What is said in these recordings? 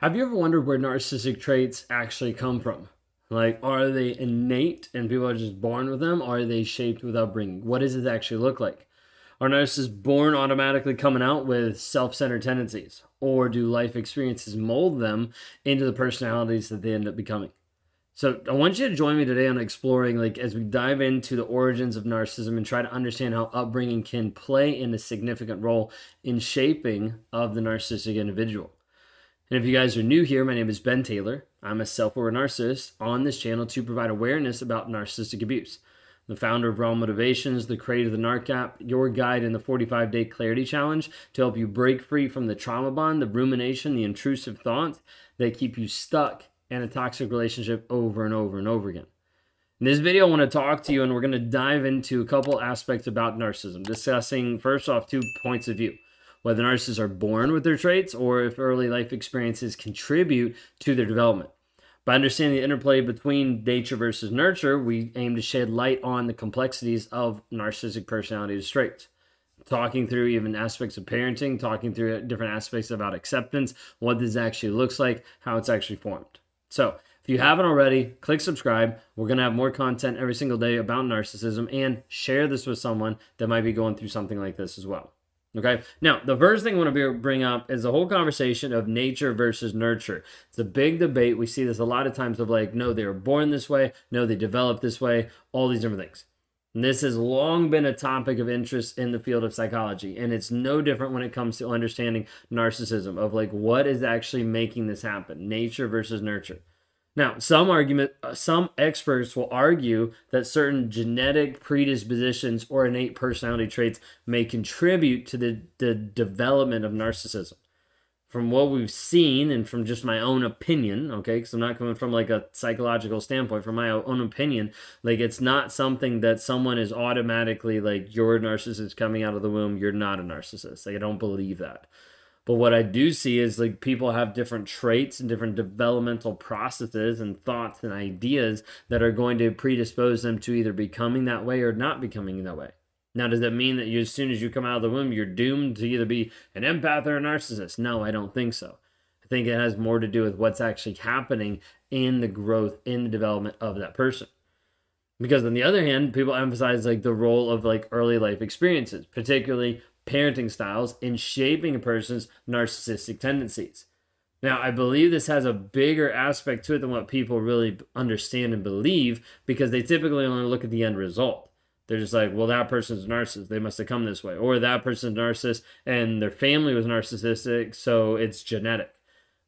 Have you ever wondered where narcissistic traits actually come from? Like, are they innate and people are just born with them? Or are they shaped with upbringing? What does it actually look like? Are narcissists born automatically coming out with self centered tendencies? Or do life experiences mold them into the personalities that they end up becoming? So I want you to join me today on exploring, like, as we dive into the origins of narcissism and try to understand how upbringing can play in a significant role in shaping of the narcissistic individual. And if you guys are new here, my name is Ben Taylor. I'm a self aware narcissist on this channel to provide awareness about narcissistic abuse. The founder of Raw Motivations, the creator of the NARC app, your guide in the 45 day clarity challenge to help you break free from the trauma bond, the rumination, the intrusive thoughts that keep you stuck in a toxic relationship over and over and over again. In this video, I want to talk to you and we're going to dive into a couple aspects about narcissism, discussing first off two points of view whether narcissists are born with their traits or if early life experiences contribute to their development. By understanding the interplay between nature versus nurture, we aim to shed light on the complexities of narcissistic personality traits. Talking through even aspects of parenting, talking through different aspects about acceptance, what this actually looks like, how it's actually formed. So, if you haven't already, click subscribe. We're going to have more content every single day about narcissism and share this with someone that might be going through something like this as well. Okay. Now, the first thing I want to bring up is the whole conversation of nature versus nurture. It's a big debate. We see this a lot of times of like, no, they were born this way. No, they developed this way. All these different things. And this has long been a topic of interest in the field of psychology. And it's no different when it comes to understanding narcissism of like what is actually making this happen nature versus nurture. Now, some argument, uh, some experts will argue that certain genetic predispositions or innate personality traits may contribute to the, the development of narcissism. From what we've seen, and from just my own opinion, okay, because I'm not coming from like a psychological standpoint, from my own opinion, like it's not something that someone is automatically like you're a narcissist coming out of the womb, you're not a narcissist. Like I don't believe that. But what I do see is like people have different traits and different developmental processes and thoughts and ideas that are going to predispose them to either becoming that way or not becoming that way. Now, does that mean that you, as soon as you come out of the womb, you're doomed to either be an empath or a narcissist? No, I don't think so. I think it has more to do with what's actually happening in the growth, in the development of that person. Because on the other hand, people emphasize like the role of like early life experiences, particularly parenting styles in shaping a person's narcissistic tendencies. Now, I believe this has a bigger aspect to it than what people really understand and believe because they typically only look at the end result. They're just like, well, that person's a narcissist. They must have come this way. Or that person's a narcissist and their family was narcissistic, so it's genetic.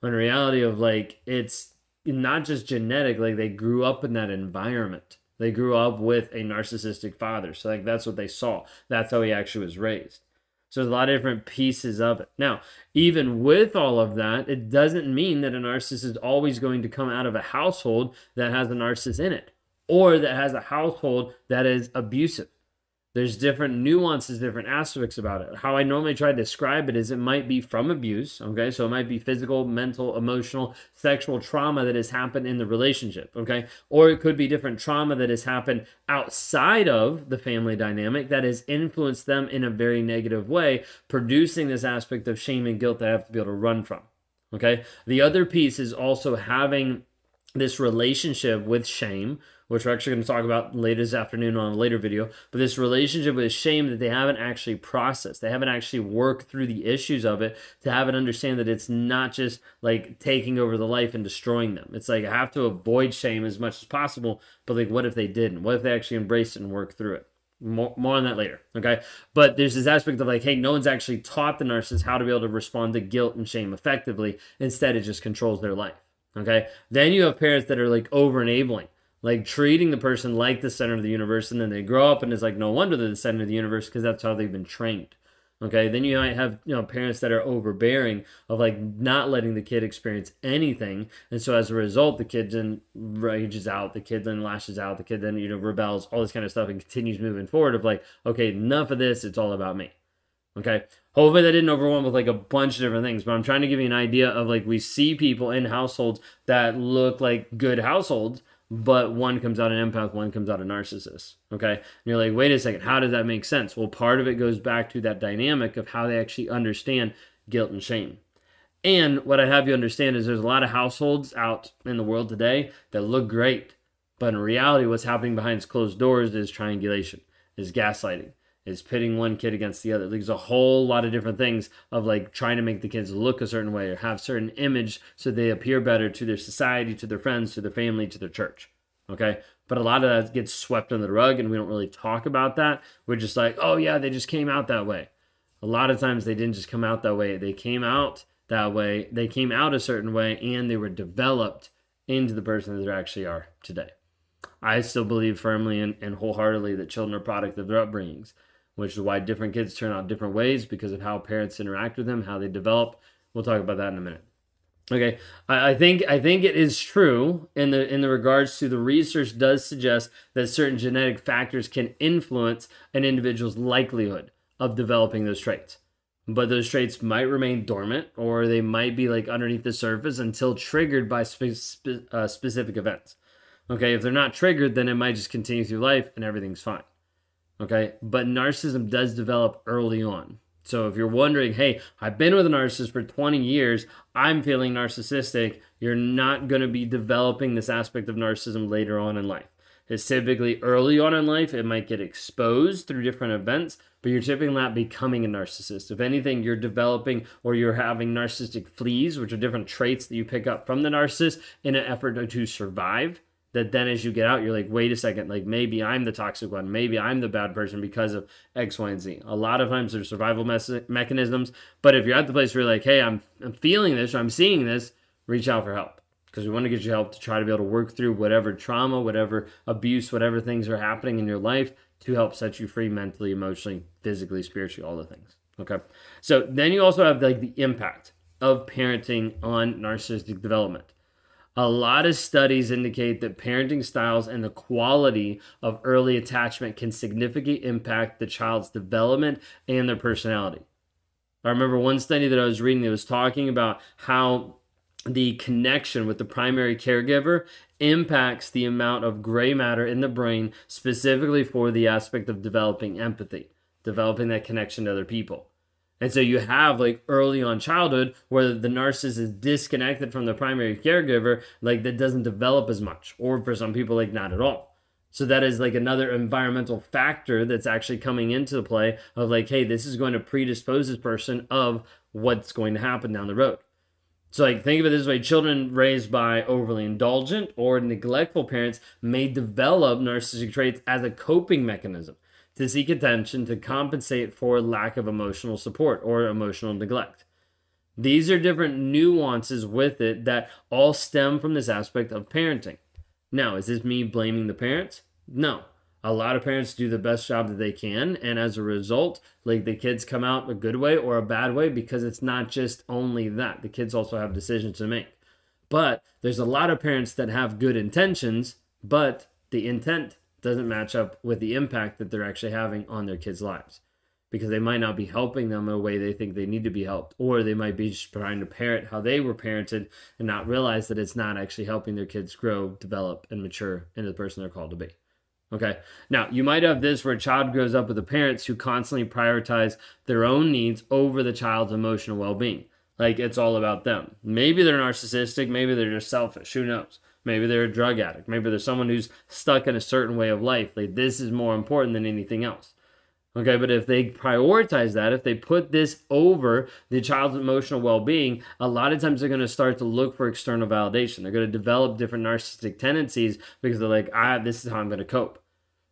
When in reality of like, it's not just genetic, like they grew up in that environment. They grew up with a narcissistic father. So like that's what they saw. That's how he actually was raised. So there's a lot of different pieces of it. Now, even with all of that, it doesn't mean that a narcissist is always going to come out of a household that has a narcissist in it or that has a household that is abusive there's different nuances, different aspects about it. How I normally try to describe it is it might be from abuse, okay? So it might be physical, mental, emotional, sexual trauma that has happened in the relationship, okay? Or it could be different trauma that has happened outside of the family dynamic that has influenced them in a very negative way, producing this aspect of shame and guilt that I have to be able to run from, okay? The other piece is also having this relationship with shame which we're actually going to talk about later this afternoon on a later video. But this relationship with shame that they haven't actually processed, they haven't actually worked through the issues of it to have it understand that it's not just like taking over the life and destroying them. It's like I have to avoid shame as much as possible. But like, what if they didn't? What if they actually embraced it and worked through it? More, more on that later. Okay. But there's this aspect of like, hey, no one's actually taught the narcissist how to be able to respond to guilt and shame effectively. Instead, it just controls their life. Okay. Then you have parents that are like over enabling like treating the person like the center of the universe and then they grow up and it's like no wonder they're the center of the universe because that's how they've been trained. Okay? Then you might have you know parents that are overbearing of like not letting the kid experience anything and so as a result the kid then rages out the kid then lashes out the kid then you know rebels all this kind of stuff and continues moving forward of like okay enough of this it's all about me. Okay? Hopefully that didn't overwhelm with like a bunch of different things but i'm trying to give you an idea of like we see people in households that look like good households but one comes out an empath, one comes out a narcissist. Okay. And you're like, wait a second, how does that make sense? Well, part of it goes back to that dynamic of how they actually understand guilt and shame. And what I have you understand is there's a lot of households out in the world today that look great, but in reality, what's happening behind closed doors is triangulation, is gaslighting, is pitting one kid against the other. There's a whole lot of different things of like trying to make the kids look a certain way or have certain image so they appear better to their society, to their friends, to their family, to their church. Okay. But a lot of that gets swept under the rug and we don't really talk about that. We're just like, oh yeah, they just came out that way. A lot of times they didn't just come out that way. They came out that way. They came out a certain way and they were developed into the person that they actually are today. I still believe firmly and, and wholeheartedly that children are product of their upbringings which is why different kids turn out different ways because of how parents interact with them, how they develop. We'll talk about that in a minute. Okay, I, I think I think it is true in the in the regards to the research does suggest that certain genetic factors can influence an individual's likelihood of developing those traits but those traits might remain dormant or they might be like underneath the surface until triggered by spe- spe- uh, specific events. Okay, if they're not triggered, then it might just continue through life and everything's fine. Okay. But narcissism does develop early on. So if you're wondering, hey, I've been with a narcissist for 20 years, I'm feeling narcissistic, you're not going to be developing this aspect of narcissism later on in life. It's typically early on in life, it might get exposed through different events, but you're typically not becoming a narcissist. If anything, you're developing or you're having narcissistic fleas, which are different traits that you pick up from the narcissist in an effort to survive that then as you get out, you're like, wait a second, like maybe I'm the toxic one. Maybe I'm the bad person because of X, Y, and Z. A lot of times there's survival mes- mechanisms. But if you're at the place where you're like, hey, I'm, I'm feeling this or I'm seeing this, reach out for help because we want to get you help to try to be able to work through whatever trauma, whatever abuse, whatever things are happening in your life to help set you free mentally, emotionally, physically, spiritually, all the things. Okay. So then you also have like the impact of parenting on narcissistic development. A lot of studies indicate that parenting styles and the quality of early attachment can significantly impact the child's development and their personality. I remember one study that I was reading that was talking about how the connection with the primary caregiver impacts the amount of gray matter in the brain, specifically for the aspect of developing empathy, developing that connection to other people. And so you have like early on childhood where the narcissist is disconnected from the primary caregiver, like that doesn't develop as much, or for some people, like not at all. So that is like another environmental factor that's actually coming into play of like, hey, this is going to predispose this person of what's going to happen down the road. So like think of it this way, children raised by overly indulgent or neglectful parents may develop narcissistic traits as a coping mechanism to seek attention to compensate for lack of emotional support or emotional neglect. These are different nuances with it that all stem from this aspect of parenting. Now, is this me blaming the parents? No. A lot of parents do the best job that they can, and as a result, like the kids come out a good way or a bad way because it's not just only that. The kids also have decisions to make. But there's a lot of parents that have good intentions, but the intent doesn't match up with the impact that they're actually having on their kids' lives because they might not be helping them in a way they think they need to be helped, or they might be just trying to parent how they were parented and not realize that it's not actually helping their kids grow, develop, and mature into the person they're called to be. Okay. Now, you might have this where a child grows up with the parents who constantly prioritize their own needs over the child's emotional well being. Like it's all about them. Maybe they're narcissistic, maybe they're just selfish, who knows? Maybe they're a drug addict. Maybe they're someone who's stuck in a certain way of life. Like this is more important than anything else. Okay, but if they prioritize that, if they put this over the child's emotional well being, a lot of times they're going to start to look for external validation. They're going to develop different narcissistic tendencies because they're like, ah, this is how I'm going to cope.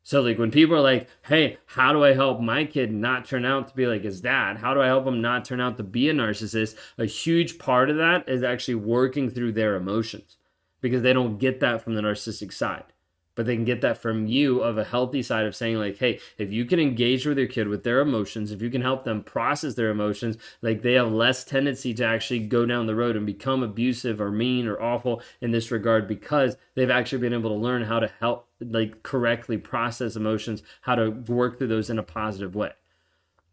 So, like, when people are like, hey, how do I help my kid not turn out to be like his dad? How do I help him not turn out to be a narcissist? A huge part of that is actually working through their emotions because they don't get that from the narcissistic side but they can get that from you of a healthy side of saying like hey if you can engage with your kid with their emotions if you can help them process their emotions like they have less tendency to actually go down the road and become abusive or mean or awful in this regard because they've actually been able to learn how to help like correctly process emotions how to work through those in a positive way.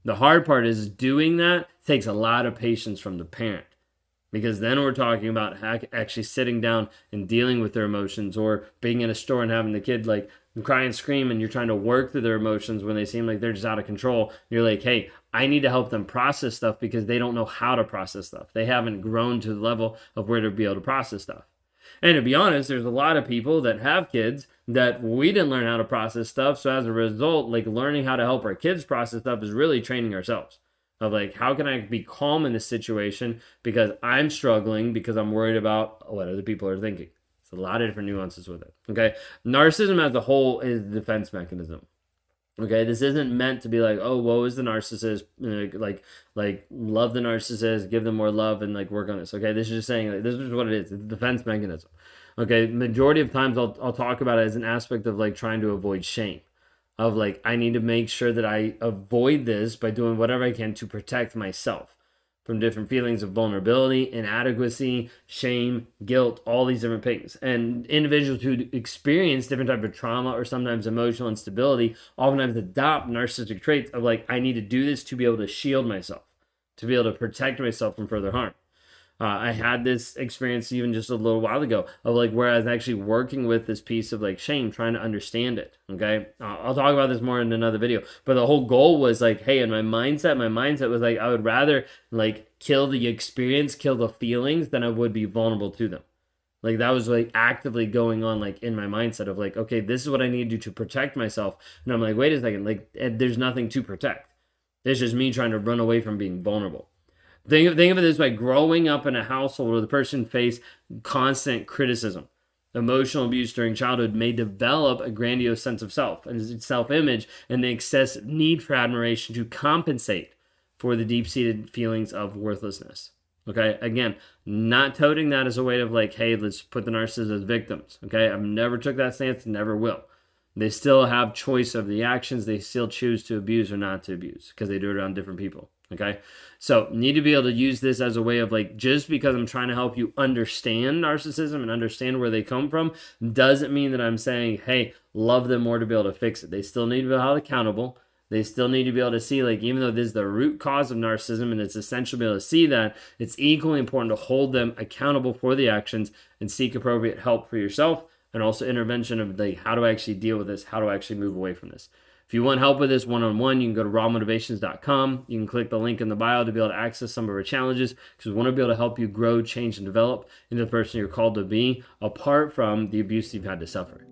The hard part is doing that takes a lot of patience from the parent because then we're talking about actually sitting down and dealing with their emotions or being in a store and having the kid like cry and scream and you're trying to work through their emotions when they seem like they're just out of control you're like hey I need to help them process stuff because they don't know how to process stuff. They haven't grown to the level of where to be able to process stuff. And to be honest, there's a lot of people that have kids that we didn't learn how to process stuff. So as a result, like learning how to help our kids process stuff is really training ourselves of like how can I be calm in this situation because I'm struggling because I'm worried about what other people are thinking. It's a lot of different nuances with it. Okay. Narcissism as a whole is a defense mechanism. Okay, this isn't meant to be like, oh, woe is the narcissist, like, like love the narcissist, give them more love, and like work on this. Okay, this is just saying like, this is what it is. It's a defense mechanism. Okay, majority of times I'll I'll talk about it as an aspect of like trying to avoid shame, of like I need to make sure that I avoid this by doing whatever I can to protect myself from different feelings of vulnerability, inadequacy, shame, guilt, all these different things. And individuals who experience different type of trauma or sometimes emotional instability oftentimes adopt narcissistic traits of like, I need to do this to be able to shield myself, to be able to protect myself from further harm. Uh, I had this experience even just a little while ago of like where I was actually working with this piece of like shame, trying to understand it. Okay. Uh, I'll talk about this more in another video. But the whole goal was like, hey, in my mindset, my mindset was like, I would rather like kill the experience, kill the feelings than I would be vulnerable to them. Like that was like actively going on like in my mindset of like, okay, this is what I need to do to protect myself. And I'm like, wait a second, like eh, there's nothing to protect. It's just me trying to run away from being vulnerable. Think of, think of it this way growing up in a household where the person faced constant criticism, emotional abuse during childhood may develop a grandiose sense of self and self image and the excessive need for admiration to compensate for the deep seated feelings of worthlessness. Okay, again, not toting that as a way of like, hey, let's put the narcissists as victims. Okay, I've never took that stance, never will. They still have choice of the actions. They still choose to abuse or not to abuse because they do it on different people. Okay. So need to be able to use this as a way of like, just because I'm trying to help you understand narcissism and understand where they come from, doesn't mean that I'm saying, hey, love them more to be able to fix it. They still need to be held accountable. They still need to be able to see, like, even though this is the root cause of narcissism and it's essential to be able to see that, it's equally important to hold them accountable for the actions and seek appropriate help for yourself and also intervention of like, how do I actually deal with this? How do I actually move away from this? If you want help with this one on one, you can go to rawmotivations.com. You can click the link in the bio to be able to access some of our challenges because we want to be able to help you grow, change, and develop into the person you're called to be apart from the abuse you've had to suffer.